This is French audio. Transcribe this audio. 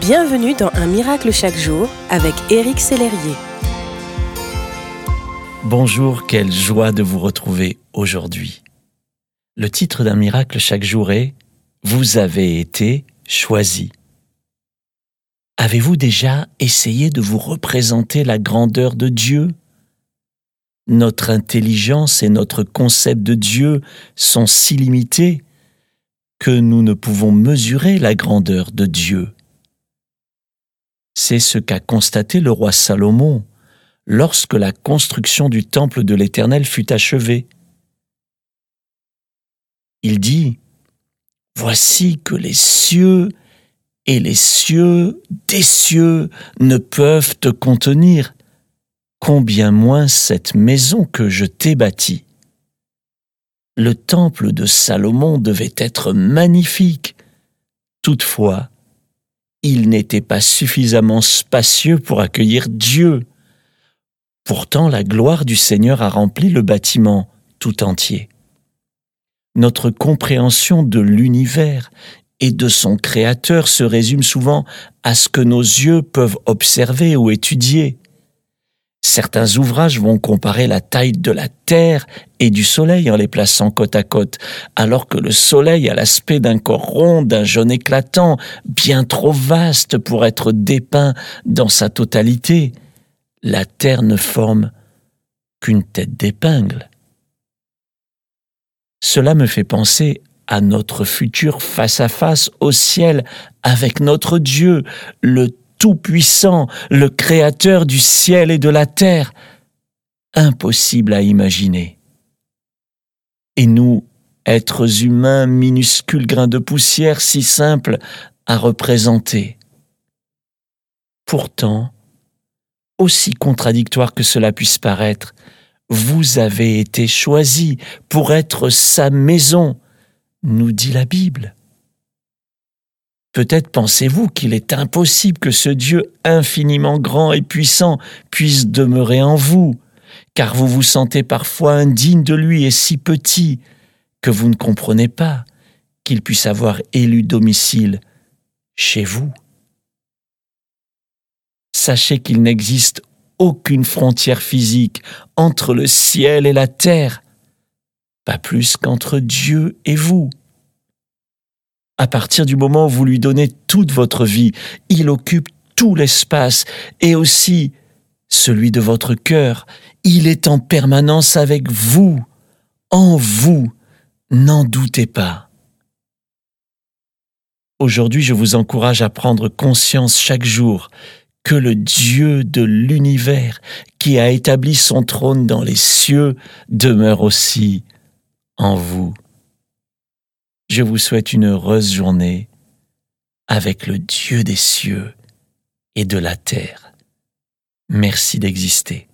Bienvenue dans Un miracle chaque jour avec Éric Sellerier. Bonjour, quelle joie de vous retrouver aujourd'hui. Le titre d'un miracle chaque jour est Vous avez été choisi. Avez-vous déjà essayé de vous représenter la grandeur de Dieu? Notre intelligence et notre concept de Dieu sont si limités que nous ne pouvons mesurer la grandeur de Dieu. C'est ce qu'a constaté le roi Salomon lorsque la construction du temple de l'Éternel fut achevée. Il dit, Voici que les cieux et les cieux des cieux ne peuvent te contenir, combien moins cette maison que je t'ai bâtie. Le temple de Salomon devait être magnifique. Toutefois, il n'était pas suffisamment spacieux pour accueillir Dieu. Pourtant la gloire du Seigneur a rempli le bâtiment tout entier. Notre compréhension de l'univers et de son Créateur se résume souvent à ce que nos yeux peuvent observer ou étudier. Certains ouvrages vont comparer la taille de la Terre et du Soleil en les plaçant côte à côte, alors que le Soleil a l'aspect d'un corps rond, d'un jaune éclatant, bien trop vaste pour être dépeint dans sa totalité. La Terre ne forme qu'une tête d'épingle. Cela me fait penser à notre futur face à face au ciel avec notre Dieu, le tout-puissant, le créateur du ciel et de la terre. Impossible à imaginer. Et nous, êtres humains, minuscules grains de poussière si simples à représenter. Pourtant, aussi contradictoire que cela puisse paraître, vous avez été choisis pour être sa maison, nous dit la Bible. Peut-être pensez-vous qu'il est impossible que ce Dieu infiniment grand et puissant puisse demeurer en vous, car vous vous sentez parfois indigne de lui et si petit que vous ne comprenez pas qu'il puisse avoir élu domicile chez vous. Sachez qu'il n'existe aucune frontière physique entre le ciel et la terre, pas plus qu'entre Dieu et vous. À partir du moment où vous lui donnez toute votre vie, il occupe tout l'espace et aussi celui de votre cœur. Il est en permanence avec vous, en vous, n'en doutez pas. Aujourd'hui, je vous encourage à prendre conscience chaque jour que le Dieu de l'univers, qui a établi son trône dans les cieux, demeure aussi en vous. Je vous souhaite une heureuse journée avec le Dieu des cieux et de la terre. Merci d'exister.